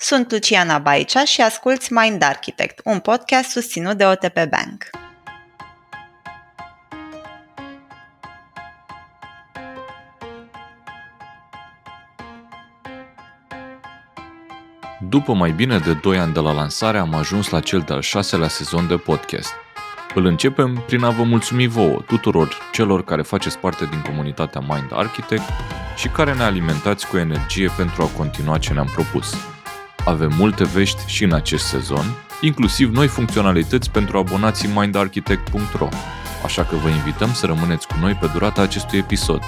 Sunt Luciana Baicea și asculți Mind Architect, un podcast susținut de OTP Bank. După mai bine de 2 ani de la lansare, am ajuns la cel de-al șaselea sezon de podcast. Îl începem prin a vă mulțumi vouă, tuturor celor care faceți parte din comunitatea Mind Architect și care ne alimentați cu energie pentru a continua ce ne-am propus. Avem multe vești și în acest sezon, inclusiv noi funcționalități pentru abonații mindarchitect.ro, așa că vă invităm să rămâneți cu noi pe durata acestui episod.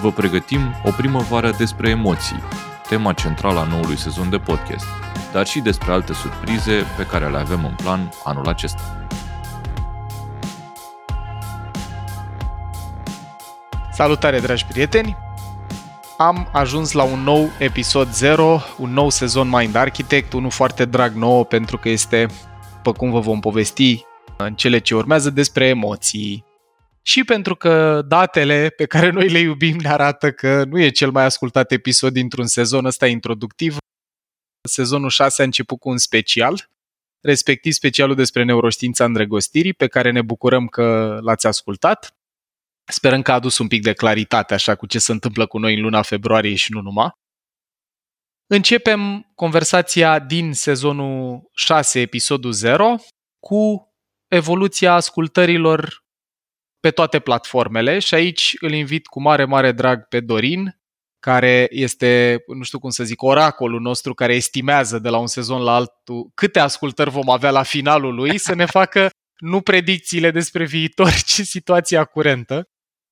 Vă pregătim o primăvară despre emoții, tema centrală a noului sezon de podcast, dar și despre alte surprize pe care le avem în plan anul acesta. Salutare, dragi prieteni! Am ajuns la un nou episod 0, un nou sezon Mind Architect, unul foarte drag nouă pentru că este, după cum vă vom povesti în cele ce urmează, despre emoții. Și pentru că datele pe care noi le iubim ne arată că nu e cel mai ascultat episod dintr-un sezon ăsta introductiv, sezonul 6 a început cu un special, respectiv specialul despre neuroștiința îndrăgostirii, pe care ne bucurăm că l-ați ascultat. Sperăm că a adus un pic de claritate așa cu ce se întâmplă cu noi în luna februarie și nu numai. Începem conversația din sezonul 6, episodul 0, cu evoluția ascultărilor pe toate platformele și aici îl invit cu mare, mare drag pe Dorin, care este, nu știu cum să zic, oracolul nostru care estimează de la un sezon la altul câte ascultări vom avea la finalul lui, să ne facă nu predicțiile despre viitor, ci situația curentă.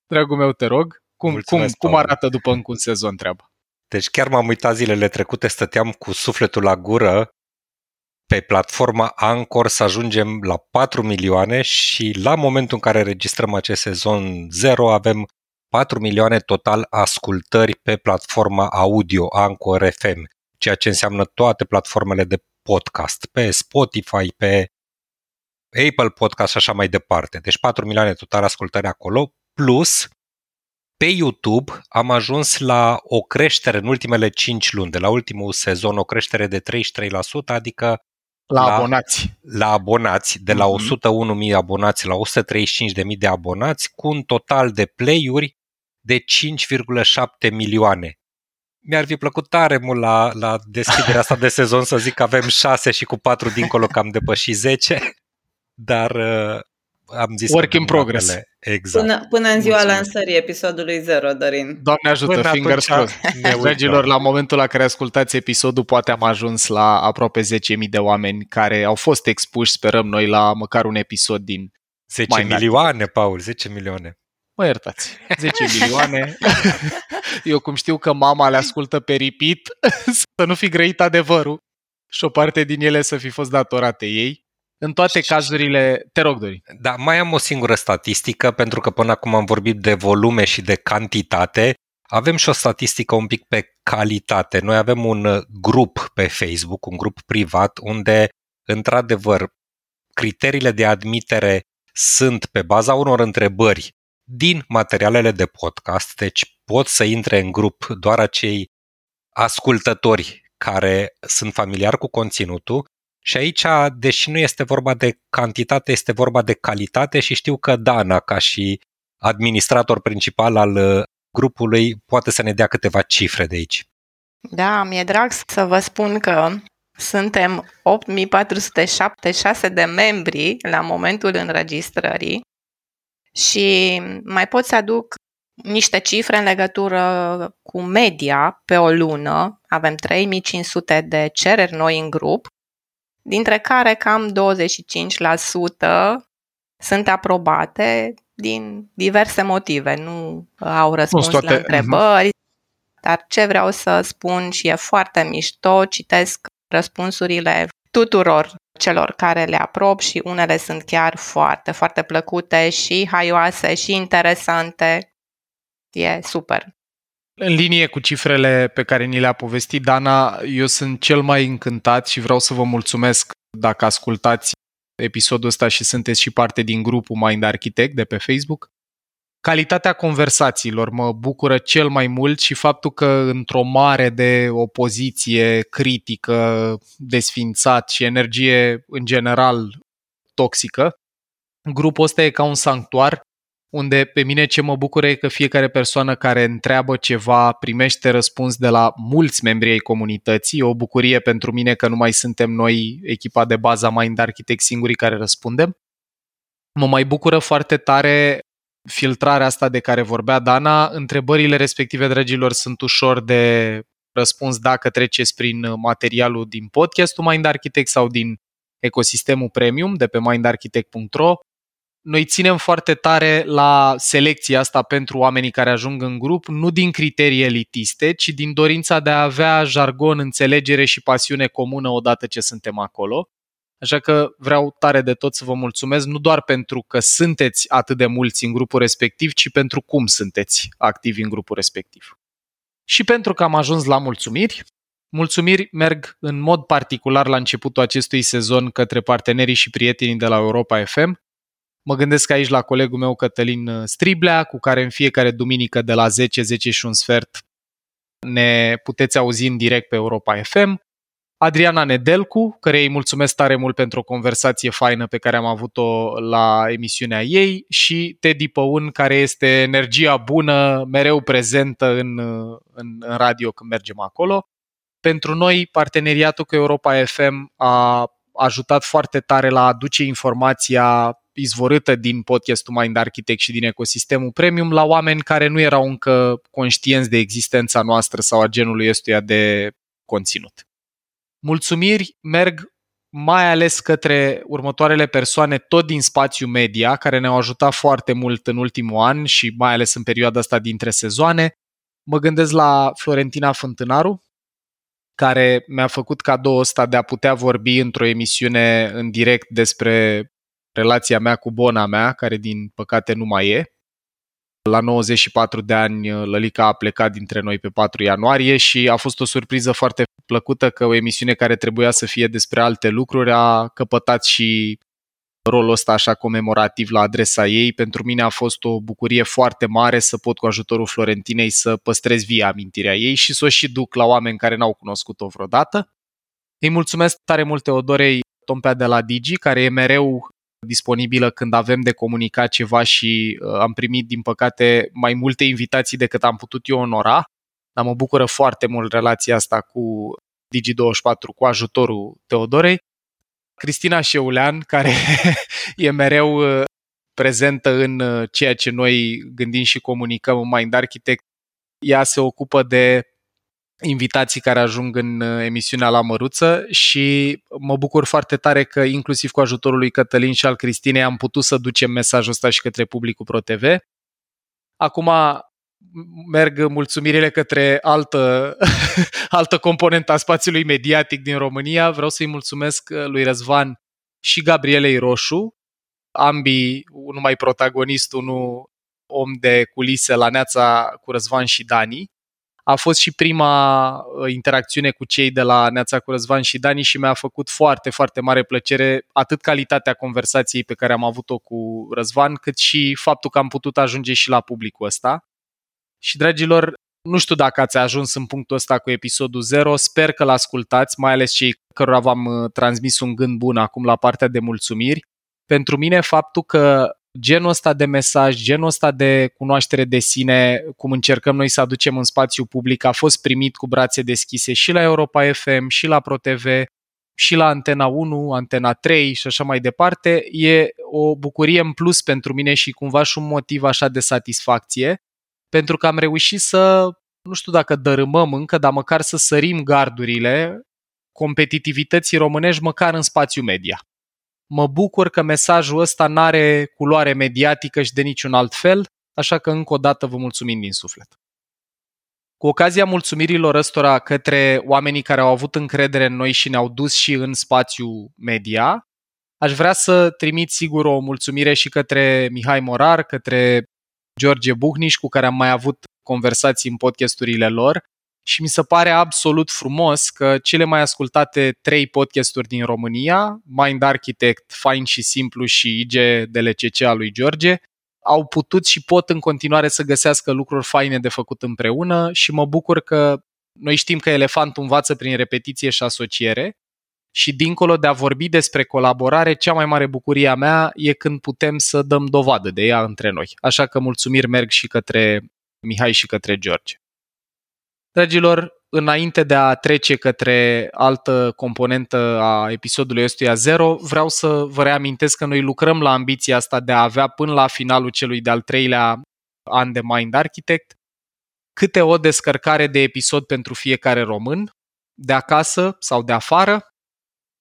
Dragul meu, te rog, cum, cum, cum arată după încă un sezon treaba? Deci chiar m-am uitat zilele trecute, stăteam cu sufletul la gură pe platforma Anchor să ajungem la 4 milioane și la momentul în care registrăm acest sezon 0 avem 4 milioane total ascultări pe platforma audio Anchor FM, ceea ce înseamnă toate platformele de podcast, pe Spotify, pe Apple Podcast și așa mai departe. Deci 4 milioane total ascultări acolo, plus pe YouTube am ajuns la o creștere în ultimele 5 luni, de la ultimul sezon o creștere de 33%, adică la, la abonați. La abonați, de la mm-hmm. 101.000 abonați la 135.000 de abonați, cu un total de play-uri de 5,7 milioane. Mi-ar fi plăcut tare mult la, la deschiderea asta de sezon să zic că avem 6 și cu 4 dincolo că am depășit 10, dar uh, am zis Work in progress. Apele. Exact. Până, până în ziua Mulțumesc. lansării episodului 0, Dorin. Doamne ajută, până fingers crossed. Dragilor, la momentul la care ascultați episodul, poate am ajuns la aproape 10.000 de oameni care au fost expuși, sperăm noi, la măcar un episod din 10 mai milioane, Paul, 10 milioane. Mă iertați, 10 milioane. Eu cum știu că mama le ascultă pe repeat, să nu fi grăit adevărul și o parte din ele să fi fost datorate ei. În toate cazurile, te rog, Dori. Da, mai am o singură statistică, pentru că până acum am vorbit de volume și de cantitate. Avem și o statistică un pic pe calitate. Noi avem un uh, grup pe Facebook, un grup privat, unde, într-adevăr, criteriile de admitere sunt pe baza unor întrebări din materialele de podcast, deci pot să intre în grup doar acei ascultători care sunt familiari cu conținutul și aici, deși nu este vorba de cantitate, este vorba de calitate și știu că Dana, ca și administrator principal al uh, grupului, poate să ne dea câteva cifre de aici. Da, mi-e drag să vă spun că suntem 8476 de membri la momentul înregistrării și mai pot să aduc niște cifre în legătură cu media pe o lună. Avem 3500 de cereri noi în grup dintre care cam 25% sunt aprobate din diverse motive. Nu au răspuns toate... la întrebări, uh-huh. dar ce vreau să spun și e foarte mișto, citesc răspunsurile tuturor celor care le aprob și unele sunt chiar foarte, foarte plăcute și haioase și interesante. E super. În linie cu cifrele pe care ni le-a povestit Dana, eu sunt cel mai încântat și vreau să vă mulțumesc dacă ascultați episodul ăsta și sunteți și parte din grupul Mind Architect de pe Facebook, calitatea conversațiilor mă bucură cel mai mult și faptul că într-o mare de opoziție critică, desfințat și energie în general toxică, grupul ăsta e ca un sanctuar unde pe mine ce mă bucură e că fiecare persoană care întreabă ceva primește răspuns de la mulți membri ai comunității. E o bucurie pentru mine că nu mai suntem noi, echipa de bază Mind Architect, singurii care răspundem. Mă mai bucură foarte tare filtrarea asta de care vorbea Dana. Întrebările respective, dragilor, sunt ușor de răspuns dacă treceți prin materialul din podcastul Mind Architect sau din ecosistemul premium de pe mindarchitect.ro noi ținem foarte tare la selecția asta pentru oamenii care ajung în grup, nu din criterii elitiste, ci din dorința de a avea jargon, înțelegere și pasiune comună odată ce suntem acolo. Așa că vreau tare de tot să vă mulțumesc, nu doar pentru că sunteți atât de mulți în grupul respectiv, ci pentru cum sunteți activi în grupul respectiv. Și pentru că am ajuns la mulțumiri, mulțumiri merg în mod particular la începutul acestui sezon către partenerii și prietenii de la Europa FM, Mă gândesc aici la colegul meu Cătălin uh, Striblea, cu care în fiecare duminică de la 10, 10 și un sfert ne puteți auzi în direct pe Europa FM. Adriana Nedelcu, care îi mulțumesc tare mult pentru o conversație faină pe care am avut-o la emisiunea ei și Teddy Păun, care este energia bună, mereu prezentă în, uh, în, în radio când mergem acolo. Pentru noi, parteneriatul cu Europa FM a ajutat foarte tare la a aduce informația izvorâtă din podcastul Mind Architect și din ecosistemul premium la oameni care nu erau încă conștienți de existența noastră sau a genului ăstuia de conținut. Mulțumiri merg mai ales către următoarele persoane tot din spațiu media, care ne-au ajutat foarte mult în ultimul an și mai ales în perioada asta dintre sezoane. Mă gândesc la Florentina Fântânaru, care mi-a făcut cadou ăsta de a putea vorbi într-o emisiune în direct despre relația mea cu bona mea, care din păcate nu mai e. La 94 de ani, Lălica a plecat dintre noi pe 4 ianuarie și a fost o surpriză foarte plăcută că o emisiune care trebuia să fie despre alte lucruri a căpătat și rolul ăsta așa comemorativ la adresa ei. Pentru mine a fost o bucurie foarte mare să pot cu ajutorul Florentinei să păstrez via amintirea ei și să o și duc la oameni care n-au cunoscut-o vreodată. Îi mulțumesc tare mult Teodorei Tompea de la Digi, care e mereu disponibilă când avem de comunicat ceva și uh, am primit, din păcate, mai multe invitații decât am putut eu onora, dar mă bucură foarte mult relația asta cu Digi24, cu ajutorul Teodorei. Cristina Șeulean, care e mereu uh, prezentă în uh, ceea ce noi gândim și comunicăm în Mind Architect. Ea se ocupă de invitații care ajung în uh, emisiunea la Măruță și mă bucur foarte tare că inclusiv cu ajutorul lui Cătălin și al Cristinei am putut să ducem mesajul ăsta și către publicul ProTV. Acum merg mulțumirile către altă, altă componentă a spațiului mediatic din România. Vreau să-i mulțumesc uh, lui Răzvan și Gabrielei Roșu, ambii, unul mai protagonist, unul om de culise la Neața cu Răzvan și Dani, a fost și prima uh, interacțiune cu cei de la Neața cu Răzvan și Dani și mi-a făcut foarte, foarte mare plăcere atât calitatea conversației pe care am avut-o cu Răzvan, cât și faptul că am putut ajunge și la publicul ăsta. Și, dragilor, nu știu dacă ați ajuns în punctul ăsta cu episodul 0, sper că l-ascultați, mai ales cei cărora v-am uh, transmis un gând bun acum la partea de mulțumiri. Pentru mine, faptul că genul ăsta de mesaj, genul ăsta de cunoaștere de sine, cum încercăm noi să aducem în spațiu public, a fost primit cu brațe deschise și la Europa FM, și la ProTV, și la Antena 1, Antena 3 și așa mai departe, e o bucurie în plus pentru mine și cumva și un motiv așa de satisfacție, pentru că am reușit să, nu știu dacă dărâmăm încă, dar măcar să sărim gardurile competitivității românești măcar în spațiu media. Mă bucur că mesajul ăsta nu are culoare mediatică și de niciun alt fel, așa că încă o dată vă mulțumim din suflet. Cu ocazia mulțumirilor ăstora către oamenii care au avut încredere în noi și ne-au dus și în spațiu media, aș vrea să trimit sigur o mulțumire și către Mihai Morar, către George Buhniș, cu care am mai avut conversații în podcasturile lor, și mi se pare absolut frumos că cele mai ascultate trei podcasturi din România, Mind Architect, Fain și Simplu și IG DLCC al lui George, au putut și pot în continuare să găsească lucruri faine de făcut împreună și mă bucur că noi știm că elefantul învață prin repetiție și asociere și dincolo de a vorbi despre colaborare, cea mai mare bucurie a mea e când putem să dăm dovadă de ea între noi. Așa că mulțumiri merg și către Mihai și către George. Dragilor, înainte de a trece către altă componentă a episodului ăstuia 0, vreau să vă reamintesc că noi lucrăm la ambiția asta de a avea până la finalul celui de-al treilea an de Mind Architect câte o descărcare de episod pentru fiecare român, de acasă sau de afară.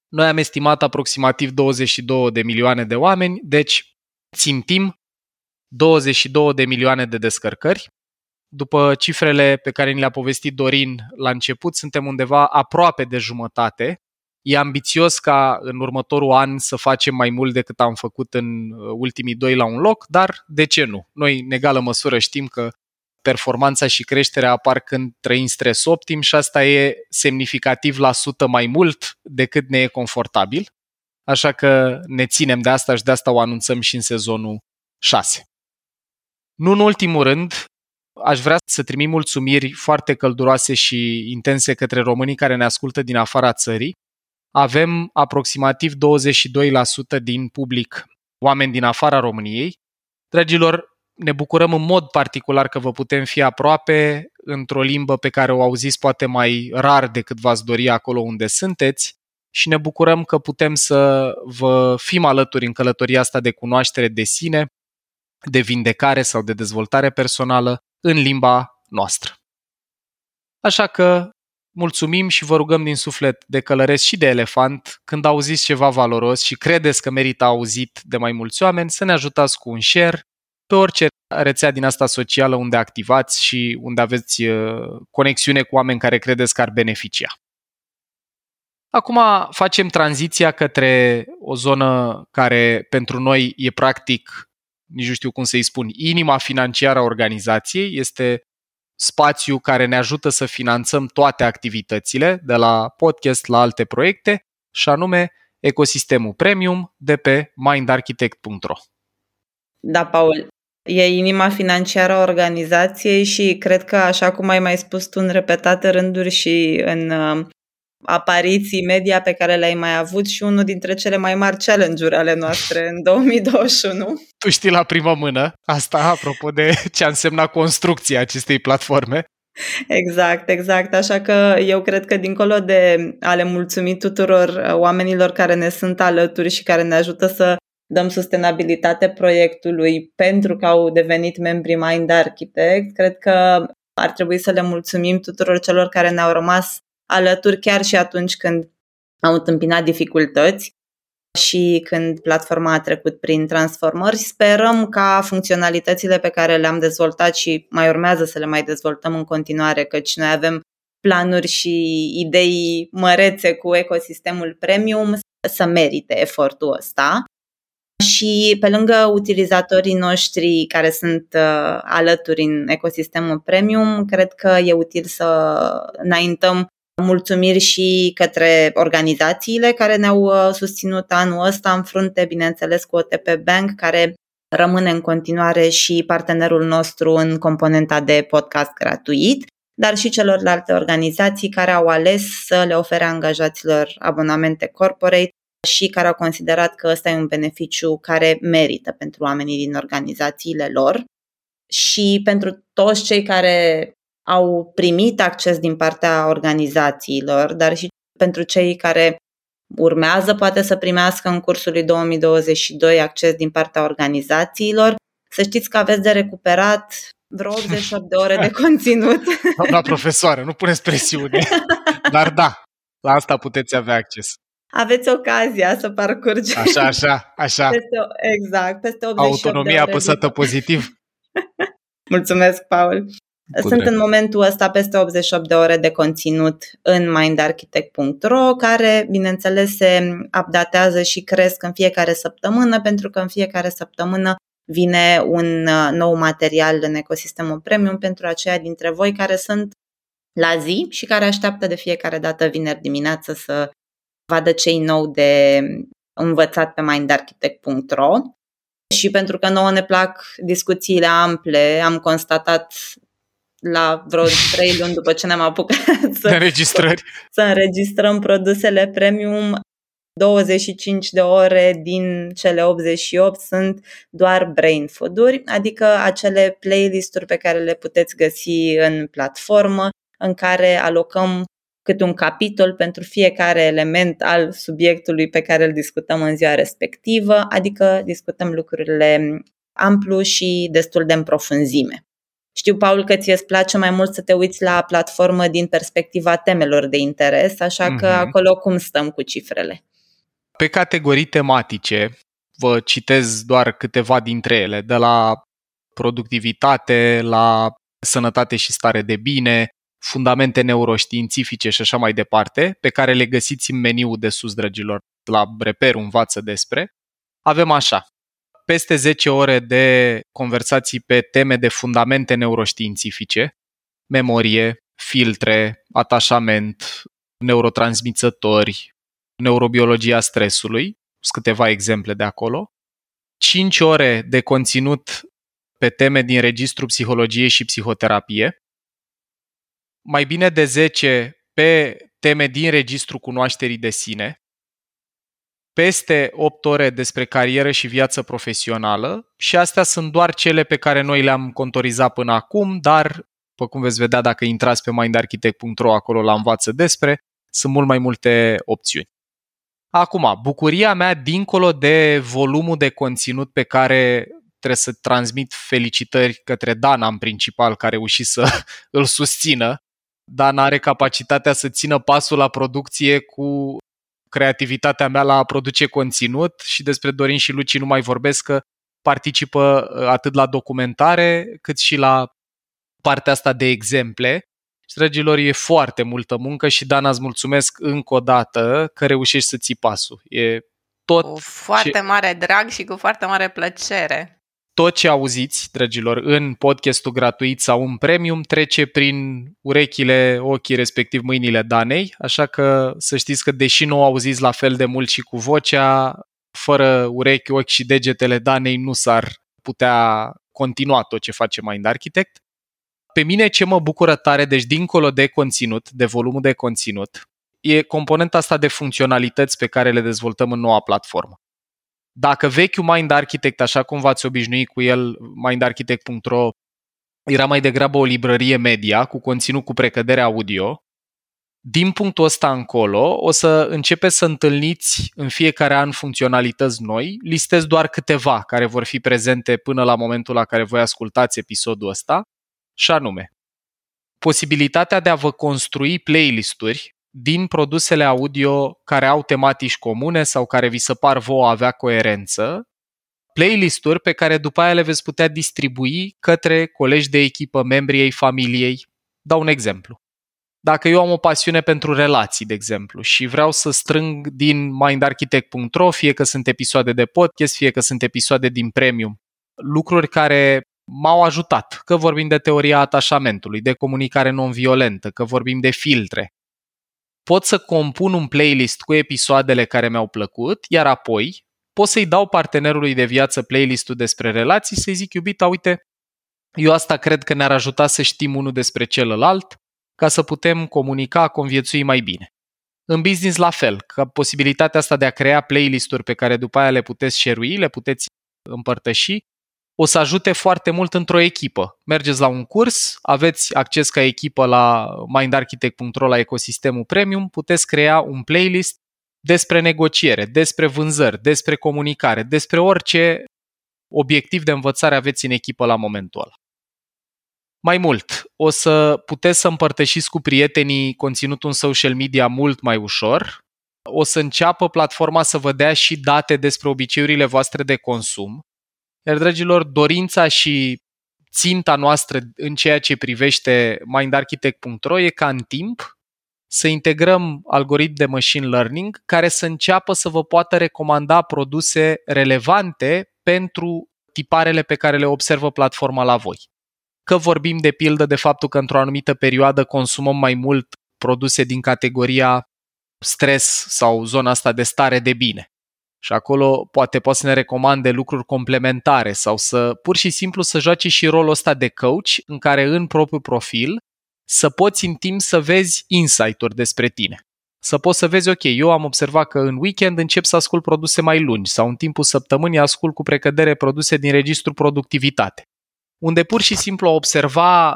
Noi am estimat aproximativ 22 de milioane de oameni, deci țintim 22 de milioane de descărcări după cifrele pe care ni le-a povestit Dorin la început, suntem undeva aproape de jumătate. E ambițios ca în următorul an să facem mai mult decât am făcut în uh, ultimii doi la un loc, dar de ce nu? Noi, în egală măsură, știm că performanța și creșterea apar când trăim stres optim și asta e semnificativ la sută mai mult decât ne e confortabil. Așa că ne ținem de asta și de asta o anunțăm și în sezonul 6. Nu în ultimul rând, Aș vrea să trimit mulțumiri foarte călduroase și intense către românii care ne ascultă din afara țării. Avem aproximativ 22% din public oameni din afara României. Dragilor, ne bucurăm în mod particular că vă putem fi aproape într-o limbă pe care o auziți poate mai rar decât v-ați dori acolo unde sunteți și ne bucurăm că putem să vă fim alături în călătoria asta de cunoaștere de sine, de vindecare sau de dezvoltare personală în limba noastră. Așa că mulțumim și vă rugăm din suflet de călăresc și de elefant când auziți ceva valoros și credeți că merită auzit de mai mulți oameni, să ne ajutați cu un share pe orice rețea din asta socială unde activați și unde aveți uh, conexiune cu oameni care credeți că ar beneficia. Acum facem tranziția către o zonă care pentru noi e practic nici nu știu cum să-i spun, inima financiară a organizației, este spațiu care ne ajută să finanțăm toate activitățile, de la podcast la alte proiecte, și anume ecosistemul premium de pe mindarchitect.ro. Da, Paul, e inima financiară a organizației și cred că, așa cum ai mai spus tu în repetate rânduri și în uh, apariții media pe care le-ai mai avut și unul dintre cele mai mari challenge-uri ale noastre în 2021. Tu știi la prima mână asta, apropo de ce a însemnat construcția acestei platforme. Exact, exact. Așa că eu cred că dincolo de a le mulțumi tuturor uh, oamenilor care ne sunt alături și care ne ajută să dăm sustenabilitate proiectului pentru că au devenit membri Mind Architect, cred că ar trebui să le mulțumim tuturor celor care ne-au rămas alături chiar și atunci când au întâmpinat dificultăți și când platforma a trecut prin transformări. Sperăm ca funcționalitățile pe care le-am dezvoltat și mai urmează să le mai dezvoltăm în continuare, căci noi avem planuri și idei mărețe cu ecosistemul premium să merite efortul ăsta. Și pe lângă utilizatorii noștri care sunt uh, alături în ecosistemul premium, cred că e util să înaintăm Mulțumiri și către organizațiile care ne-au uh, susținut anul ăsta în frunte, bineînțeles cu OTP Bank, care rămâne în continuare și partenerul nostru în componenta de podcast gratuit, dar și celorlalte organizații care au ales să le ofere angajaților abonamente corporate și care au considerat că ăsta e un beneficiu care merită pentru oamenii din organizațiile lor. Și pentru toți cei care au primit acces din partea organizațiilor, dar și pentru cei care urmează poate să primească în cursul lui 2022 acces din partea organizațiilor. Să știți că aveți de recuperat vreo 88 de ore de conținut. Doamna profesoară, nu puneți presiune. Dar da, la asta puteți avea acces. Aveți ocazia să parcurgeți. Așa, așa, așa. Peste, exact, peste 88 Autonomia de ore. apăsată pozitiv. Mulțumesc, Paul. Cu Sunt în momentul ăsta peste 88 de ore de conținut în mindarchitect.ro care, bineînțeles, se updatează și cresc în fiecare săptămână pentru că în fiecare săptămână vine un uh, nou material în ecosistemul premium pentru aceia dintre voi care sunt la zi și care așteaptă de fiecare dată vineri dimineață să vadă cei nou de învățat pe mindarchitect.ro și și pentru că nouă ne plac discuțiile ample, am constatat la vreo trei luni după ce ne-am apucat să, înregistrări. să înregistrăm produsele premium, 25 de ore din cele 88 sunt doar brain food-uri, adică acele playlist-uri pe care le puteți găsi în platformă, în care alocăm câte un capitol pentru fiecare element al subiectului pe care îl discutăm în ziua respectivă, adică discutăm lucrurile amplu și destul de în profunzime. Știu, Paul, că ție îți place mai mult să te uiți la platformă din perspectiva temelor de interes, așa mm-hmm. că mhm. acolo cum stăm cu cifrele? Pe categorii tematice, vă citez doar câteva dintre ele, de la productivitate, la sănătate și stare de bine, fundamente neuroștiințifice și așa mai departe, pe care le găsiți în meniul de sus, dragilor, la reper învață despre. Avem așa, peste 10 ore de conversații pe teme de fundamente neuroștiințifice, memorie, filtre, atașament, neurotransmițători, neurobiologia stresului, sunt câteva exemple de acolo, 5 ore de conținut pe teme din registru psihologie și psihoterapie, mai bine de 10 pe teme din registru cunoașterii de sine, peste 8 ore despre carieră și viață profesională și astea sunt doar cele pe care noi le-am contorizat până acum, dar, după cum veți vedea dacă intrați pe mindarchitect.ro, acolo la învață despre, sunt mult mai multe opțiuni. Acum, bucuria mea, dincolo de volumul de conținut pe care trebuie să transmit felicitări către Dana în principal, care a reușit să îl susțină. Dan are capacitatea să țină pasul la producție cu creativitatea mea la a produce conținut și despre Dorin și Luci nu mai vorbesc că participă uh, atât la documentare cât și la partea asta de exemple Dragilor, e foarte multă muncă și Dana, îți mulțumesc încă o dată că reușești să ții pasul. E tot cu foarte ce... mare drag și cu foarte mare plăcere. Tot ce auziți, dragilor, în podcastul gratuit sau în premium trece prin urechile, ochii, respectiv mâinile Danei, așa că să știți că deși nu auziți la fel de mult și cu vocea, fără urechi, ochi și degetele Danei nu s-ar putea continua tot ce face Mind Architect pe mine ce mă bucură tare, deci dincolo de conținut, de volumul de conținut, e componenta asta de funcționalități pe care le dezvoltăm în noua platformă. Dacă vechiul Mind Architect, așa cum v-ați obișnuit cu el, mindarchitect.ro, era mai degrabă o librărie media cu conținut cu precădere audio, din punctul ăsta încolo o să începeți să întâlniți în fiecare an funcționalități noi, listez doar câteva care vor fi prezente până la momentul la care voi ascultați episodul ăsta și anume posibilitatea de a vă construi playlisturi din produsele audio care au tematici comune sau care vi se par vouă avea coerență, playlisturi pe care după aia le veți putea distribui către colegi de echipă, membrii ei familiei. Dau un exemplu. Dacă eu am o pasiune pentru relații, de exemplu, și vreau să strâng din mindarchitect.ro, fie că sunt episoade de podcast, fie că sunt episoade din premium, lucruri care m-au ajutat. Că vorbim de teoria atașamentului, de comunicare non-violentă, că vorbim de filtre. Pot să compun un playlist cu episoadele care mi-au plăcut, iar apoi pot să-i dau partenerului de viață playlistul despre relații, să-i zic, iubita, uite, eu asta cred că ne-ar ajuta să știm unul despre celălalt, ca să putem comunica, conviețui mai bine. În business la fel, că posibilitatea asta de a crea playlisturi pe care după aia le puteți share le puteți împărtăși, o să ajute foarte mult într-o echipă. Mergeți la un curs, aveți acces ca echipă la mindarchitect.ro la ecosistemul premium, puteți crea un playlist despre negociere, despre vânzări, despre comunicare, despre orice obiectiv de învățare aveți în echipă la momentul ăla. Mai mult, o să puteți să împărtășiți cu prietenii conținutul în social media mult mai ușor, o să înceapă platforma să vă dea și date despre obiceiurile voastre de consum, iar, dragilor, dorința și ținta noastră în ceea ce privește mindarchitect.ro e ca în timp să integrăm algoritmi de machine learning care să înceapă să vă poată recomanda produse relevante pentru tiparele pe care le observă platforma la voi. Că vorbim de pildă de faptul că într-o anumită perioadă consumăm mai mult produse din categoria stres sau zona asta de stare de bine și acolo poate poate să ne recomande lucruri complementare sau să pur și simplu să joace și rolul ăsta de coach în care în propriul profil să poți în timp să vezi insight-uri despre tine. Să poți să vezi, ok, eu am observat că în weekend încep să ascult produse mai lungi sau în timpul săptămânii ascult cu precădere produse din registru productivitate. Unde pur și simplu a observa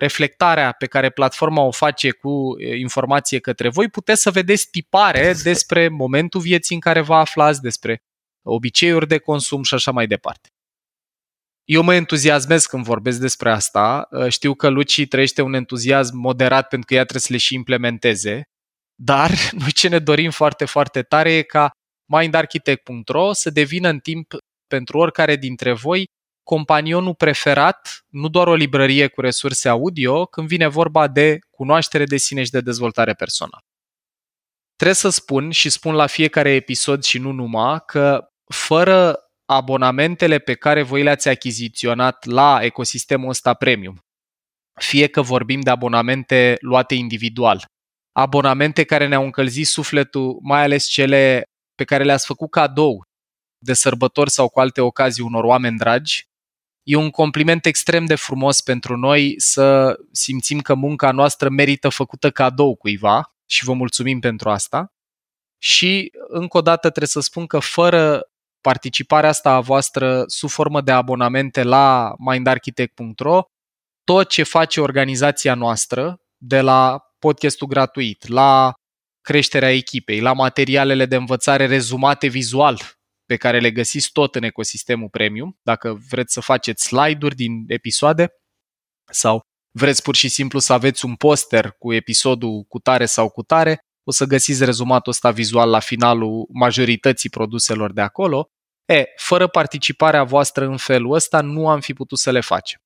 reflectarea pe care platforma o face cu informație către voi, puteți să vedeți tipare despre momentul vieții în care vă aflați, despre obiceiuri de consum și așa mai departe. Eu mă entuziasmez când vorbesc despre asta. Știu că Luci trăiește un entuziasm moderat pentru că ea trebuie să le și implementeze, dar noi ce ne dorim foarte, foarte tare e ca mindarchitect.ro să devină în timp pentru oricare dintre voi companionul preferat, nu doar o librărie cu resurse audio, când vine vorba de cunoaștere de sine și de dezvoltare personală. Trebuie să spun și spun la fiecare episod și nu numai că fără abonamentele pe care voi le-ați achiziționat la ecosistemul ăsta premium, fie că vorbim de abonamente luate individual, abonamente care ne-au încălzit sufletul, mai ales cele pe care le-ați făcut cadou de sărbători sau cu alte ocazii unor oameni dragi, E un compliment extrem de frumos pentru noi să simțim că munca noastră merită făcută cadou cuiva și vă mulțumim pentru asta. Și încă o dată trebuie să spun că fără participarea asta a voastră sub formă de abonamente la mindarchitect.ro, tot ce face organizația noastră, de la podcastul gratuit, la creșterea echipei, la materialele de învățare rezumate vizual pe care le găsiți tot în ecosistemul premium, dacă vreți să faceți slide-uri din episoade sau vreți pur și simplu să aveți un poster cu episodul cu tare sau cu tare, o să găsiți rezumatul ăsta vizual la finalul majorității produselor de acolo. E, fără participarea voastră în felul ăsta nu am fi putut să le facem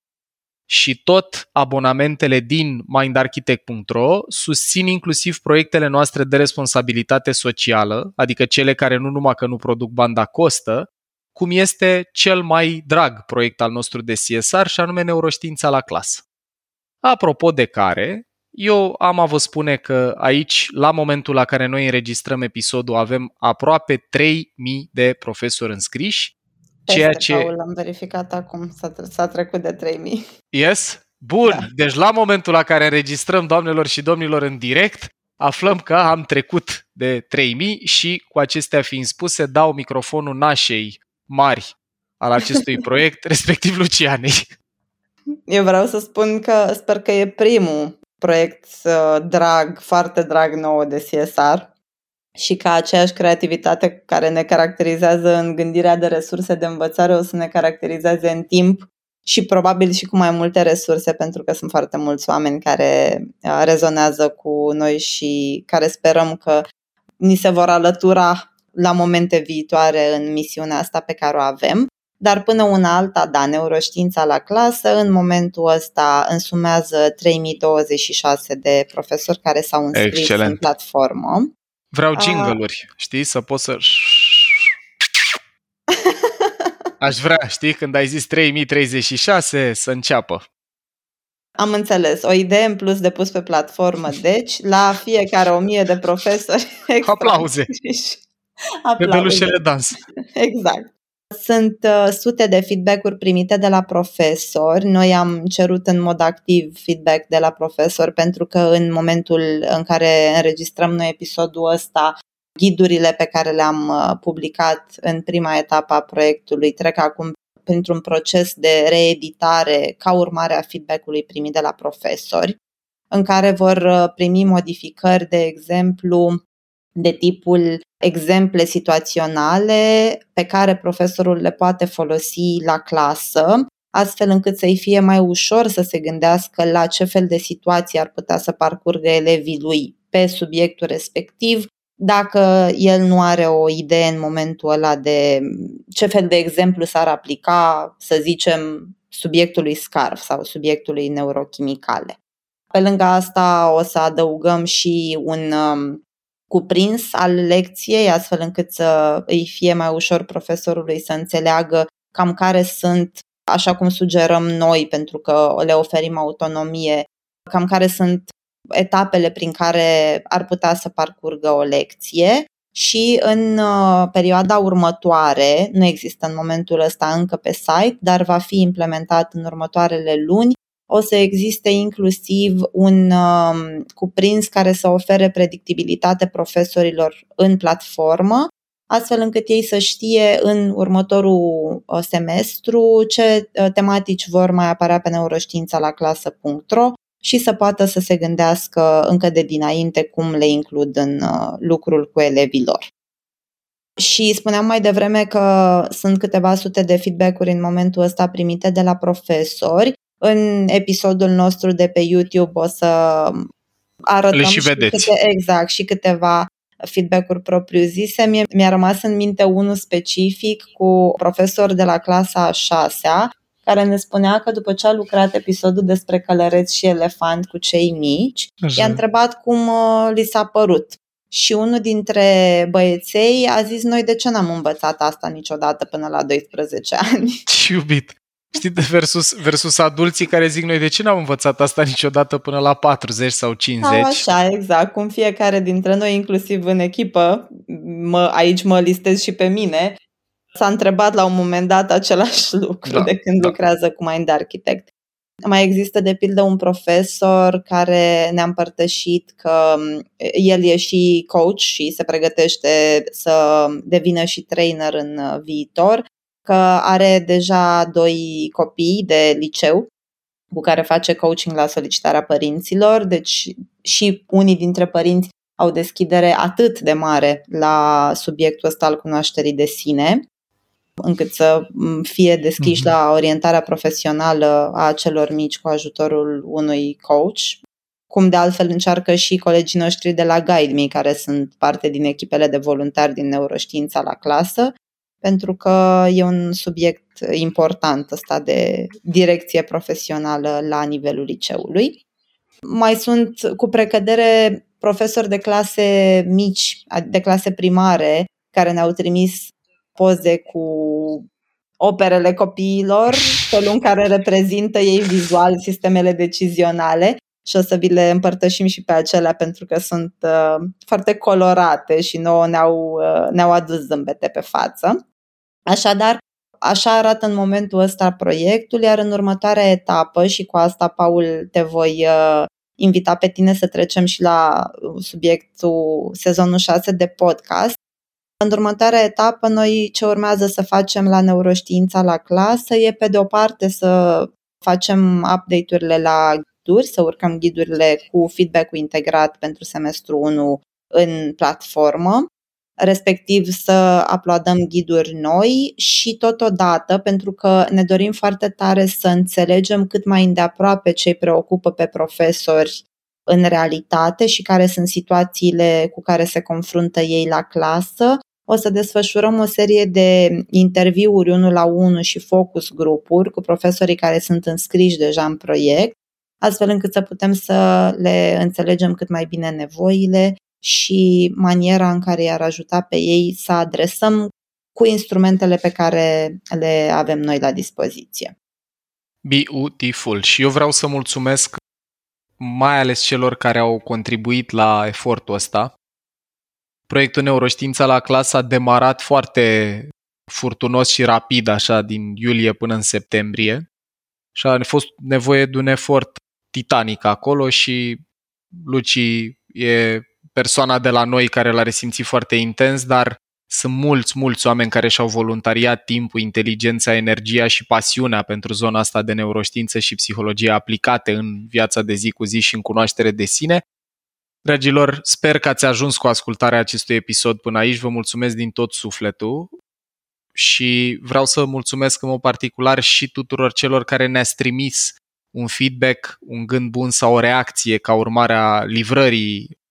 și tot abonamentele din mindarchitect.ro susțin inclusiv proiectele noastre de responsabilitate socială, adică cele care nu numai că nu produc banda costă, cum este cel mai drag proiect al nostru de CSR și anume neuroștiința la clasă. Apropo de care, eu am a vă spune că aici, la momentul la care noi înregistrăm episodul, avem aproape 3000 de profesori înscriși Ceea ce... Paul, am verificat acum, s-a, s-a trecut de 3000. Yes? Bun, da. deci la momentul la care înregistrăm, doamnelor și domnilor, în direct, aflăm că am trecut de 3000 și cu acestea fiind spuse, dau microfonul nașei mari al acestui proiect, respectiv Lucianei. Eu vreau să spun că sper că e primul proiect uh, drag, foarte drag nouă de CSR și ca aceeași creativitate care ne caracterizează în gândirea de resurse de învățare o să ne caracterizeze în timp și probabil și cu mai multe resurse pentru că sunt foarte mulți oameni care uh, rezonează cu noi și care sperăm că ni se vor alătura la momente viitoare în misiunea asta pe care o avem. Dar până una alta, da, neuroștiința la clasă, în momentul ăsta însumează 3026 de profesori care s-au înscris Excelent. în platformă. Vreau jingle-uri, știi, să pot să... Aș vrea, știi, când ai zis 3036, să înceapă. Am înțeles. O idee în plus de pus pe platformă. Deci, la fiecare o mie de profesori... Aplauze! Aplauze. Bebelușele dans. Exact. Sunt uh, sute de feedback-uri primite de la profesori. Noi am cerut în mod activ feedback de la profesori pentru că în momentul în care înregistrăm noi episodul ăsta, ghidurile pe care le-am uh, publicat în prima etapă a proiectului trec acum printr-un proces de reeditare ca urmare a feedback-ului primit de la profesori, în care vor uh, primi modificări, de exemplu, de tipul exemple situaționale pe care profesorul le poate folosi la clasă, astfel încât să-i fie mai ușor să se gândească la ce fel de situații ar putea să parcurgă elevii lui pe subiectul respectiv, dacă el nu are o idee în momentul ăla de ce fel de exemplu s-ar aplica, să zicem, subiectului SCARF sau subiectului neurochimicale. Pe lângă asta o să adăugăm și un um, cuprins al lecției, astfel încât să îi fie mai ușor profesorului să înțeleagă cam care sunt, așa cum sugerăm noi, pentru că le oferim autonomie, cam care sunt etapele prin care ar putea să parcurgă o lecție. Și în uh, perioada următoare, nu există în momentul ăsta încă pe site, dar va fi implementat în următoarele luni, o să existe inclusiv un uh, cuprins care să ofere predictibilitate profesorilor în platformă, astfel încât ei să știe în următorul uh, semestru ce uh, tematici vor mai apărea pe neuroștiința la clasă.ro și să poată să se gândească încă de dinainte cum le includ în uh, lucrul cu elevii lor. Și spuneam mai devreme că sunt câteva sute de feedback-uri în momentul ăsta primite de la profesori. În episodul nostru de pe YouTube o să arătăm Le și, vedeți. câte, exact și câteva feedback-uri propriu-zise. Mie, mi-a rămas în minte unul specific cu profesor de la clasa a șasea, care ne spunea că după ce a lucrat episodul despre călăreți și elefant cu cei mici, Așa. i-a întrebat cum uh, li s-a părut. Și unul dintre băieței a zis, noi de ce n-am învățat asta niciodată până la 12 ani? Ce iubit! Știi, versus, versus adulții care zic noi de ce n-am învățat asta niciodată până la 40 sau 50. Sau așa, exact, cum fiecare dintre noi, inclusiv în echipă, mă, aici mă listez și pe mine, s-a întrebat la un moment dat același lucru da, de când da. lucrează cu Mind Architect. Mai există, de pildă, un profesor care ne-a împărtășit că el e și coach și se pregătește să devină și trainer în viitor că are deja doi copii de liceu cu care face coaching la solicitarea părinților, deci și unii dintre părinți au deschidere atât de mare la subiectul ăsta al cunoașterii de sine, încât să fie deschiși mm-hmm. la orientarea profesională a celor mici cu ajutorul unui coach, cum de altfel încearcă și colegii noștri de la Guide Me, care sunt parte din echipele de voluntari din neuroștiința la clasă, pentru că e un subiect important ăsta de direcție profesională la nivelul liceului. Mai sunt cu precădere profesori de clase mici, de clase primare, care ne-au trimis poze cu operele copiilor, felul în care reprezintă ei vizual sistemele decizionale și o să vi le împărtășim și pe acelea pentru că sunt uh, foarte colorate și nouă ne-au, uh, ne-au adus zâmbete pe față. Așadar, așa arată în momentul ăsta proiectul, iar în următoarea etapă, și cu asta, Paul, te voi uh, invita pe tine să trecem și la subiectul sezonul 6 de podcast. În următoarea etapă, noi ce urmează să facem la neuroștiința la clasă e, pe de o parte, să facem update-urile la ghiduri, să urcăm ghidurile cu feedback-ul integrat pentru semestru 1 în platformă respectiv să uploadăm ghiduri noi și totodată, pentru că ne dorim foarte tare să înțelegem cât mai îndeaproape ce îi preocupă pe profesori în realitate și care sunt situațiile cu care se confruntă ei la clasă, o să desfășurăm o serie de interviuri unul la unul și focus grupuri cu profesorii care sunt înscriși deja în proiect, astfel încât să putem să le înțelegem cât mai bine nevoile și maniera în care i-ar ajuta pe ei să adresăm cu instrumentele pe care le avem noi la dispoziție. Beautiful. Și eu vreau să mulțumesc mai ales celor care au contribuit la efortul ăsta. Proiectul Neuroștiința la clasă a demarat foarte furtunos și rapid, așa, din iulie până în septembrie. Și a fost nevoie de un efort titanic acolo și Luci e persoana de la noi care l-a resimțit foarte intens, dar sunt mulți, mulți oameni care și-au voluntariat timpul, inteligența, energia și pasiunea pentru zona asta de neuroștiință și psihologie aplicate în viața de zi cu zi și în cunoaștere de sine. Dragilor, sper că ați ajuns cu ascultarea acestui episod până aici. Vă mulțumesc din tot sufletul și vreau să mulțumesc în mod particular și tuturor celor care ne-ați trimis un feedback, un gând bun sau o reacție ca urmare a livrării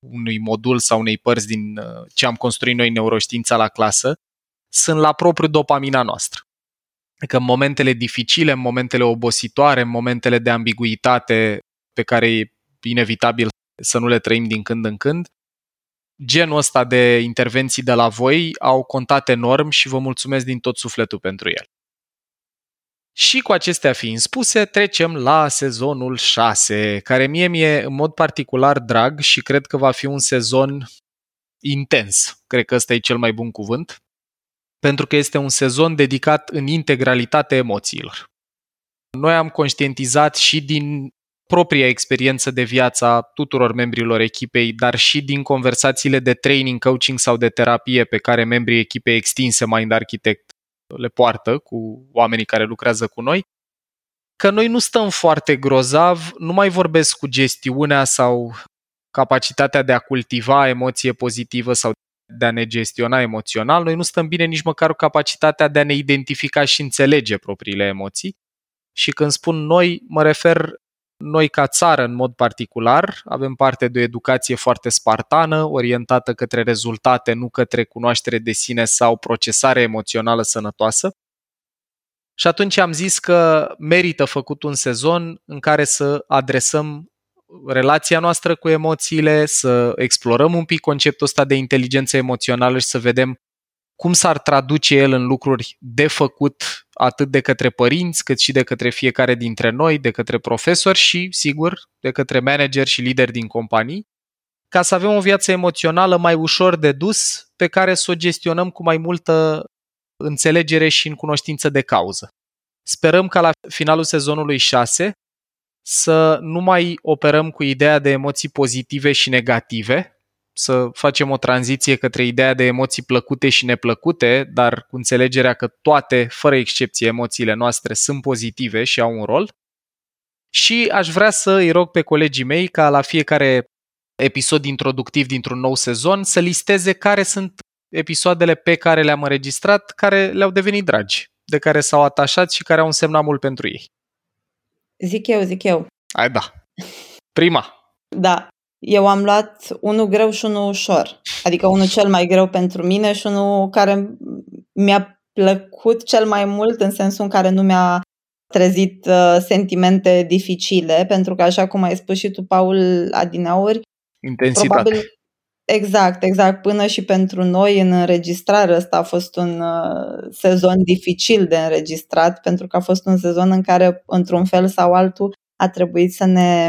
unui modul sau unei părți din uh, ce am construit noi neuroștiința la clasă, sunt la propriu dopamina noastră. Adică în momentele dificile, în momentele obositoare, în momentele de ambiguitate pe care e inevitabil să nu le trăim din când în când, genul ăsta de intervenții de la voi au contat enorm și vă mulțumesc din tot sufletul pentru el. Și cu acestea fiind spuse, trecem la sezonul 6, care mie mi-e în mod particular drag și cred că va fi un sezon intens. Cred că ăsta e cel mai bun cuvânt, pentru că este un sezon dedicat în integralitate emoțiilor. Noi am conștientizat și din propria experiență de viață a tuturor membrilor echipei, dar și din conversațiile de training, coaching sau de terapie pe care membrii echipei extinse Mind Architect le poartă cu oamenii care lucrează cu noi, că noi nu stăm foarte grozav, nu mai vorbesc cu gestiunea sau capacitatea de a cultiva emoție pozitivă sau de a ne gestiona emoțional, noi nu stăm bine nici măcar cu capacitatea de a ne identifica și înțelege propriile emoții. Și când spun noi, mă refer noi ca țară în mod particular avem parte de o educație foarte spartană, orientată către rezultate, nu către cunoaștere de sine sau procesare emoțională sănătoasă. Și atunci am zis că merită făcut un sezon în care să adresăm relația noastră cu emoțiile, să explorăm un pic conceptul ăsta de inteligență emoțională și să vedem cum s-ar traduce el în lucruri de făcut atât de către părinți, cât și de către fiecare dintre noi, de către profesori și, sigur, de către manageri și lideri din companii, ca să avem o viață emoțională mai ușor de dus, pe care să o gestionăm cu mai multă înțelegere și în cunoștință de cauză. Sperăm ca la finalul sezonului 6 să nu mai operăm cu ideea de emoții pozitive și negative, să facem o tranziție către ideea de emoții plăcute și neplăcute, dar cu înțelegerea că toate, fără excepție, emoțiile noastre sunt pozitive și au un rol. Și aș vrea să îi rog pe colegii mei ca la fiecare episod introductiv dintr-un nou sezon să listeze care sunt episoadele pe care le-am înregistrat, care le-au devenit dragi, de care s-au atașat și care au însemnat mult pentru ei. Zic eu, zic eu. Hai da. Prima. Da. Eu am luat unul greu și unul ușor. Adică unul cel mai greu pentru mine și unul care mi-a plăcut cel mai mult în sensul în care nu mi-a trezit uh, sentimente dificile, pentru că așa cum ai spus și tu, Paul Adinauri, Intensitate. probabil Exact, exact. Până și pentru noi în înregistrare ăsta a fost un uh, sezon dificil de înregistrat pentru că a fost un sezon în care, într-un fel sau altul, a trebuit să ne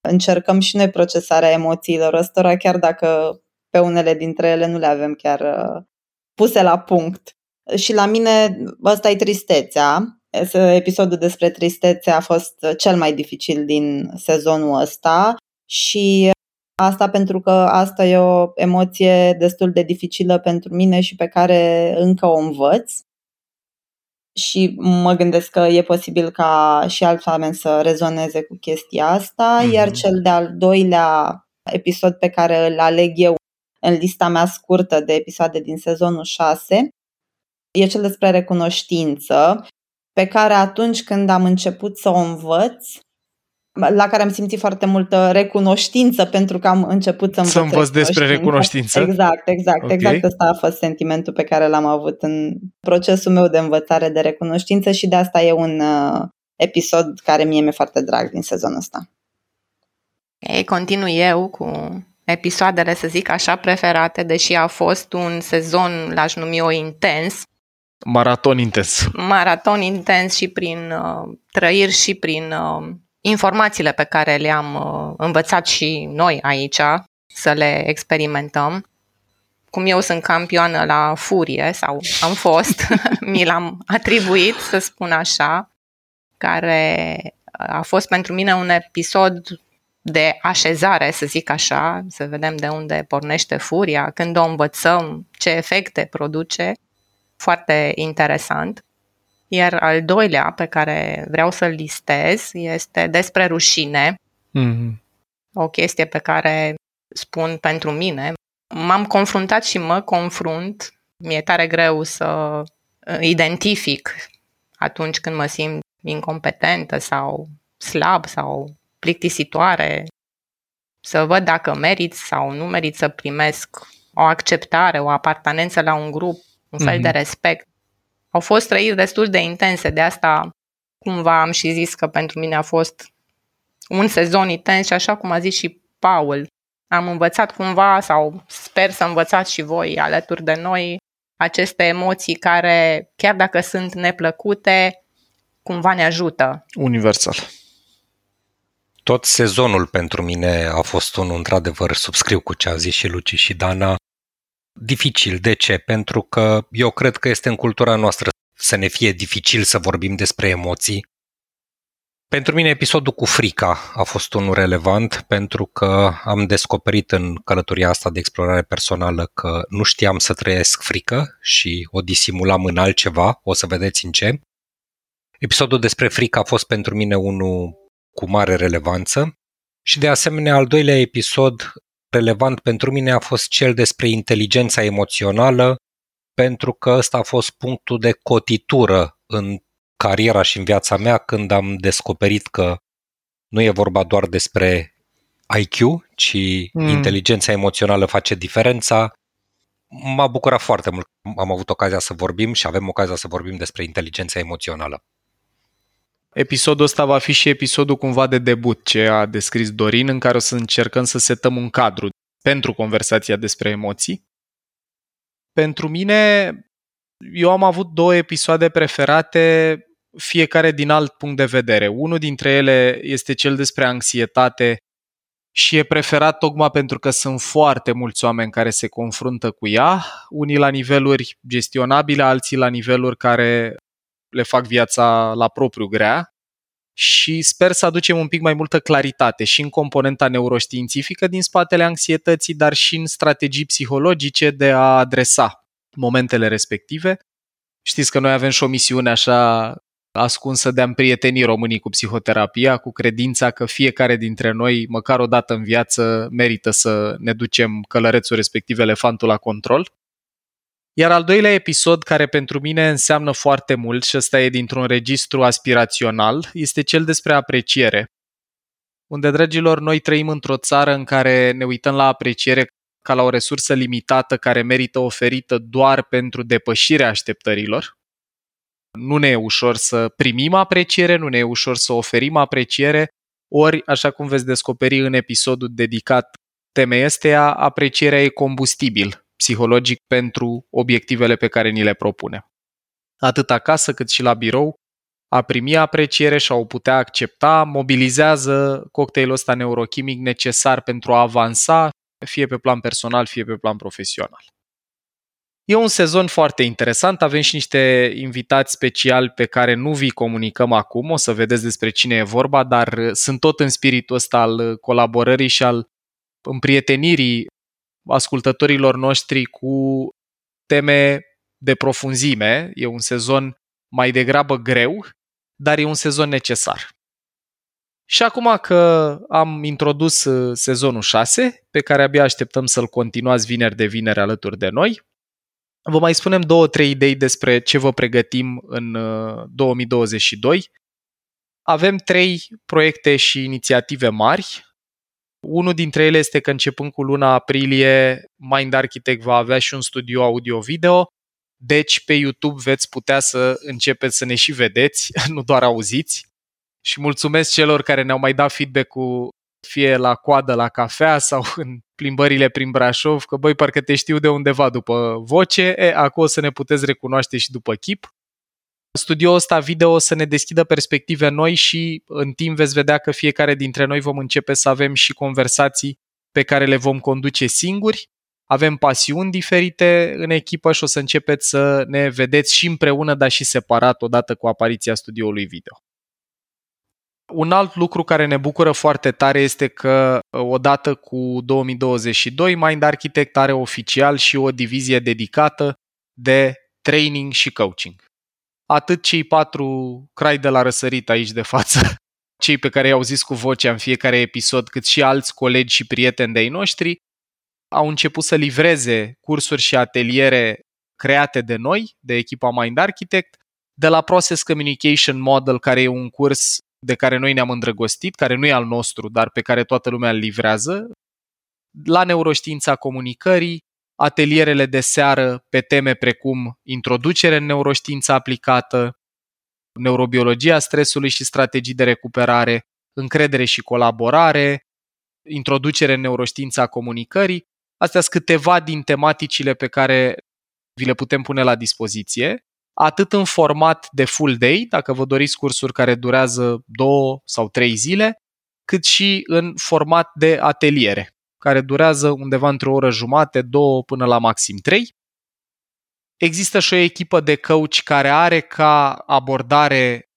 încercăm și noi procesarea emoțiilor ăstora, chiar dacă pe unele dintre ele nu le avem chiar uh, puse la punct. Și la mine ăsta e tristețea. Episodul despre tristețe a fost cel mai dificil din sezonul ăsta și asta pentru că asta e o emoție destul de dificilă pentru mine și pe care încă o învăț și mă gândesc că e posibil ca și alți oameni să rezoneze cu chestia asta, mm-hmm. iar cel de-al doilea episod pe care îl aleg eu în lista mea scurtă de episoade din sezonul 6 e cel despre recunoștință, pe care atunci când am început să o învăț, la care am simțit foarte multă recunoștință pentru că am început să învăț, să învăț despre recunoștință. Exact, exact, okay. exact. Asta a fost sentimentul pe care l-am avut în procesul meu de învățare de recunoștință și de asta e un uh, episod care mie mi-e foarte drag din sezonul ăsta. Ei, continui eu cu episoadele, să zic așa, preferate, deși a fost un sezon, l-aș numi eu, intens. Maraton intens. Maraton intens și prin uh, trăiri și prin uh, informațiile pe care le-am uh, învățat și noi aici să le experimentăm. Cum eu sunt campioană la furie, sau am fost, mi l-am atribuit, să spun așa, care a fost pentru mine un episod de așezare, să zic așa, să vedem de unde pornește furia, când o învățăm, ce efecte produce, foarte interesant. Iar al doilea pe care vreau să-l listez este despre rușine. Mm-hmm. O chestie pe care spun pentru mine. M-am confruntat și mă confrunt. Mi-e tare greu să identific atunci când mă simt incompetentă sau slab sau plictisitoare, să văd dacă merit sau nu merit să primesc o acceptare, o apartenență la un grup, un fel mm-hmm. de respect au fost trăiri destul de intense, de asta cumva am și zis că pentru mine a fost un sezon intens și așa cum a zis și Paul, am învățat cumva sau sper să învățați și voi alături de noi aceste emoții care, chiar dacă sunt neplăcute, cumva ne ajută. Universal. Tot sezonul pentru mine a fost unul, într-adevăr, subscriu cu ce a zis și Luci și Dana, Dificil. De ce? Pentru că eu cred că este în cultura noastră să ne fie dificil să vorbim despre emoții. Pentru mine episodul cu frica a fost unul relevant pentru că am descoperit în călătoria asta de explorare personală că nu știam să trăiesc frică și o disimulam în altceva, o să vedeți în ce. Episodul despre frică a fost pentru mine unul cu mare relevanță și de asemenea al doilea episod relevant pentru mine a fost cel despre inteligența emoțională pentru că ăsta a fost punctul de cotitură în cariera și în viața mea când am descoperit că nu e vorba doar despre IQ, ci mm. inteligența emoțională face diferența. M-a bucurat foarte mult. Am avut ocazia să vorbim și avem ocazia să vorbim despre inteligența emoțională. Episodul ăsta va fi și episodul cumva de debut ce a descris Dorin, în care o să încercăm să setăm un cadru pentru conversația despre emoții. Pentru mine, eu am avut două episoade preferate, fiecare din alt punct de vedere. Unul dintre ele este cel despre anxietate și e preferat tocmai pentru că sunt foarte mulți oameni care se confruntă cu ea, unii la niveluri gestionabile, alții la niveluri care le fac viața la propriu grea și sper să aducem un pic mai multă claritate și în componenta neuroștiințifică din spatele anxietății, dar și în strategii psihologice de a adresa momentele respective. Știți că noi avem și o misiune așa ascunsă de a împrieteni românii cu psihoterapia, cu credința că fiecare dintre noi, măcar o dată în viață, merită să ne ducem călărețul respectiv elefantul la control. Iar al doilea episod, care pentru mine înseamnă foarte mult și ăsta e dintr-un registru aspirațional, este cel despre apreciere. Unde, dragilor, noi trăim într-o țară în care ne uităm la apreciere ca la o resursă limitată care merită oferită doar pentru depășirea așteptărilor. Nu ne e ușor să primim apreciere, nu ne e ușor să oferim apreciere, ori, așa cum veți descoperi în episodul dedicat temei astea, aprecierea e combustibil psihologic pentru obiectivele pe care ni le propune. Atât acasă cât și la birou, a primi apreciere și a o putea accepta mobilizează cocktailul ăsta neurochimic necesar pentru a avansa, fie pe plan personal, fie pe plan profesional. E un sezon foarte interesant, avem și niște invitați speciali pe care nu vi comunicăm acum, o să vedeți despre cine e vorba, dar sunt tot în spiritul ăsta al colaborării și al împrietenirii ascultătorilor noștri cu teme de profunzime. E un sezon mai degrabă greu, dar e un sezon necesar. Și acum că am introdus uh, sezonul 6, pe care abia așteptăm să-l continuați vineri de vineri alături de noi, vă mai spunem două, trei idei despre ce vă pregătim în 2022. Uh, Avem trei proiecte și inițiative mari unul dintre ele este că începând cu luna aprilie, Mind Architect va avea și un studio audio-video, deci pe YouTube veți putea să începeți să ne și vedeți, nu doar auziți. Și mulțumesc celor care ne-au mai dat feedback-ul fie la coadă la cafea sau în plimbările prin Brașov, că băi, parcă te știu de undeva după voce, e, acum o să ne puteți recunoaște și după chip studioul ăsta video să ne deschidă perspective noi și în timp veți vedea că fiecare dintre noi vom începe să avem și conversații pe care le vom conduce singuri. Avem pasiuni diferite în echipă și o să începeți să ne vedeți și împreună, dar și separat odată cu apariția studioului video. Un alt lucru care ne bucură foarte tare este că odată cu 2022 Mind Architect are oficial și o divizie dedicată de training și coaching atât cei patru crai de la răsărit aici de față, cei pe care i-au zis cu vocea în fiecare episod, cât și alți colegi și prieteni de-ai noștri, au început să livreze cursuri și ateliere create de noi, de echipa Mind Architect, de la Process Communication Model, care e un curs de care noi ne-am îndrăgostit, care nu e al nostru, dar pe care toată lumea îl livrează, la neuroștiința comunicării, atelierele de seară pe teme precum introducere în neuroștiință aplicată, neurobiologia stresului și strategii de recuperare, încredere și colaborare, introducere în neuroștiința comunicării. Astea sunt câteva din tematicile pe care vi le putem pune la dispoziție, atât în format de full day, dacă vă doriți cursuri care durează două sau trei zile, cât și în format de ateliere care durează undeva între o oră jumate, două până la maxim trei. Există și o echipă de coach care are ca abordare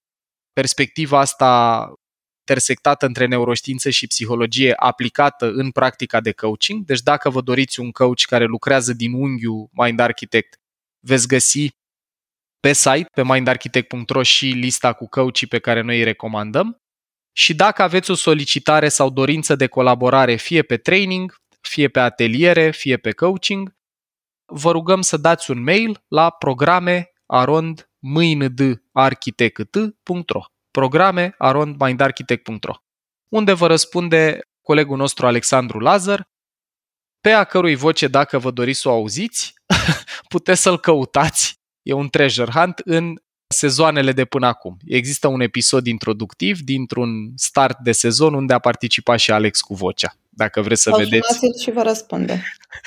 perspectiva asta intersectată între neuroștiință și psihologie aplicată în practica de coaching. Deci dacă vă doriți un coach care lucrează din unghiul Mind Architect, veți găsi pe site, pe mindarchitect.ro și lista cu coachii pe care noi îi recomandăm. Și dacă aveți o solicitare sau dorință de colaborare fie pe training, fie pe ateliere, fie pe coaching, vă rugăm să dați un mail la programe arond mâindarchitect.ro programe arondmindarchitect.ro unde vă răspunde colegul nostru Alexandru Lazar, pe a cărui voce, dacă vă doriți să o auziți, puteți să-l căutați. E un treasure hunt în sezoanele de până acum. Există un episod introductiv dintr-un start de sezon unde a participat și Alex cu vocea. Dacă vreți să Sau vedeți. și vă răspunde.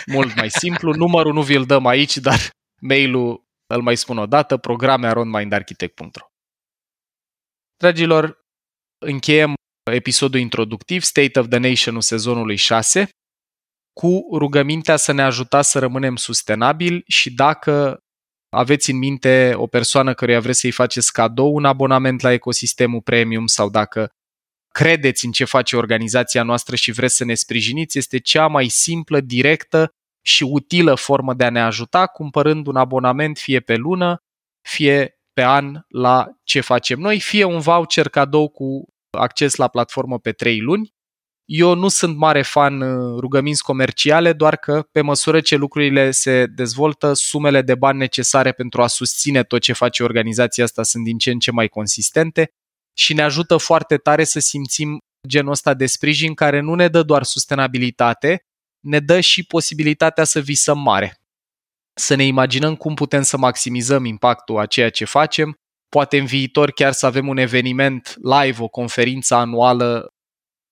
Mult mai simplu. Numărul nu vi-l dăm aici, dar mailul îl mai spun o dată, programe arondmindarchitect.ro Dragilor, încheiem episodul introductiv, State of the Nation-ul sezonului 6, cu rugămintea să ne ajutați să rămânem sustenabili și dacă aveți în minte o persoană căruia vreți să-i faceți cadou un abonament la ecosistemul premium sau dacă credeți în ce face organizația noastră și vreți să ne sprijiniți, este cea mai simplă, directă și utilă formă de a ne ajuta cumpărând un abonament fie pe lună, fie pe an la ce facem noi, fie un voucher cadou cu acces la platformă pe 3 luni. Eu nu sunt mare fan uh, rugăminți comerciale, doar că pe măsură ce lucrurile se dezvoltă, sumele de bani necesare pentru a susține tot ce face organizația asta sunt din ce în ce mai consistente și ne ajută foarte tare să simțim genul ăsta de sprijin care nu ne dă doar sustenabilitate, ne dă și posibilitatea să visăm mare. Să ne imaginăm cum putem să maximizăm impactul a ceea ce facem, poate în viitor chiar să avem un eveniment live, o conferință anuală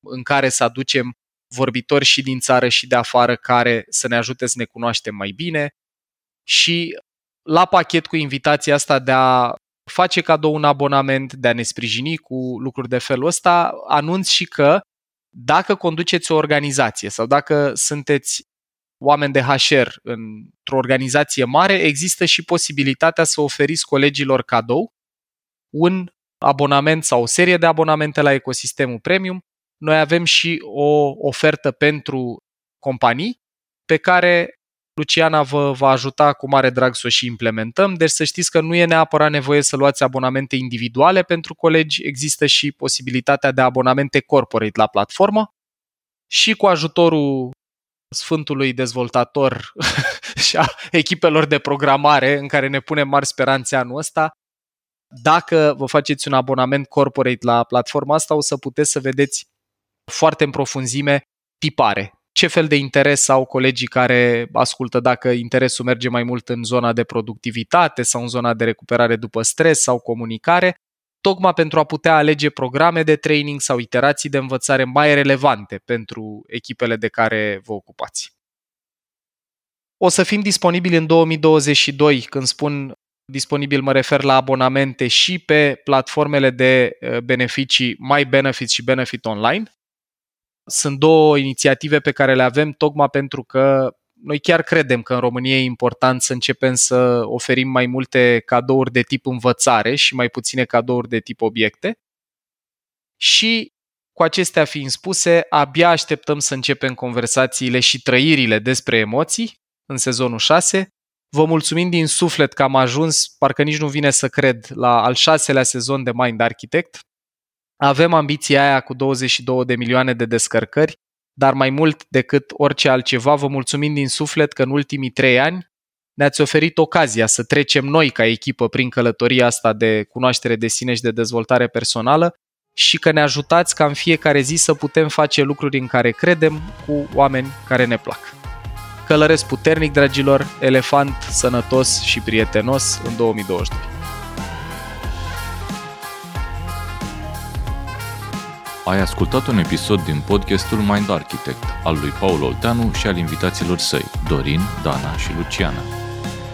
în care să aducem vorbitori și din țară și de afară care să ne ajute să ne cunoaștem mai bine și la pachet cu invitația asta de a face cadou un abonament, de a ne sprijini cu lucruri de felul ăsta, anunț și că dacă conduceți o organizație sau dacă sunteți oameni de HR într-o organizație mare, există și posibilitatea să oferiți colegilor cadou un abonament sau o serie de abonamente la ecosistemul premium. Noi avem și o ofertă pentru companii pe care Luciana vă va ajuta cu mare drag să o și implementăm, deci să știți că nu e neapărat nevoie să luați abonamente individuale pentru colegi, există și posibilitatea de abonamente corporate la platformă și cu ajutorul Sfântului Dezvoltator și a echipelor de programare în care ne punem mari speranțe anul ăsta. Dacă vă faceți un abonament corporate la platforma asta, o să puteți să vedeți foarte în profunzime tipare. Ce fel de interes au colegii care ascultă, dacă interesul merge mai mult în zona de productivitate sau în zona de recuperare după stres sau comunicare tocmai pentru a putea alege programe de training sau iterații de învățare mai relevante pentru echipele de care vă ocupați. O să fim disponibili în 2022, când spun disponibil mă refer la abonamente și pe platformele de uh, beneficii My Benefit și Benefit Online. Sunt două inițiative pe care le avem tocmai pentru că noi chiar credem că în România e important să începem să oferim mai multe cadouri de tip învățare și mai puține cadouri de tip obiecte. Și cu acestea fiind spuse, abia așteptăm să începem conversațiile și trăirile despre emoții în sezonul 6. Vă mulțumim din suflet că am ajuns, parcă nici nu vine să cred, la al șaselea sezon de Mind Architect. Avem ambiția aia cu 22 de milioane de descărcări dar mai mult decât orice altceva, vă mulțumim din suflet că în ultimii trei ani ne-ați oferit ocazia să trecem noi ca echipă prin călătoria asta de cunoaștere de sine și de dezvoltare personală și că ne ajutați ca în fiecare zi să putem face lucruri în care credem cu oameni care ne plac. Călăresc puternic, dragilor, elefant sănătos și prietenos în 2022. Ai ascultat un episod din podcastul Mind Architect al lui Paul Olteanu și al invitaților săi, Dorin, Dana și Luciana.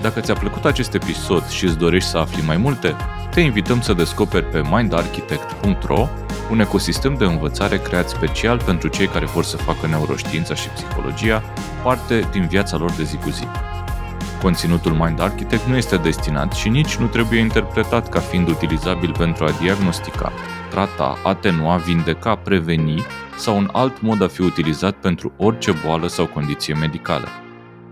Dacă ți-a plăcut acest episod și îți dorești să afli mai multe, te invităm să descoperi pe mindarchitect.ro un ecosistem de învățare creat special pentru cei care vor să facă neuroștiința și psihologia parte din viața lor de zi cu zi. Conținutul Mind Architect nu este destinat și nici nu trebuie interpretat ca fiind utilizabil pentru a diagnostica, trata, atenua, vindeca, preveni sau un alt mod a fi utilizat pentru orice boală sau condiție medicală.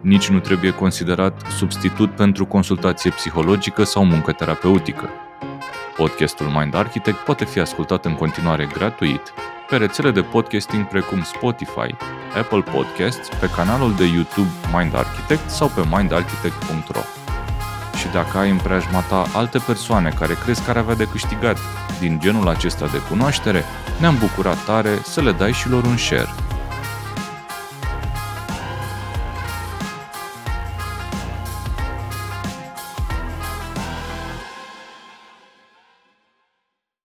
Nici nu trebuie considerat substitut pentru consultație psihologică sau muncă terapeutică. Podcastul Mind Architect poate fi ascultat în continuare gratuit pe rețele de podcasting precum Spotify, Apple Podcasts, pe canalul de YouTube Mind Architect sau pe mindarchitect.ro. Și dacă ai în preajma ta alte persoane care crezi că ar avea de câștigat din genul acesta de cunoaștere, ne-am bucurat tare să le dai și lor un share.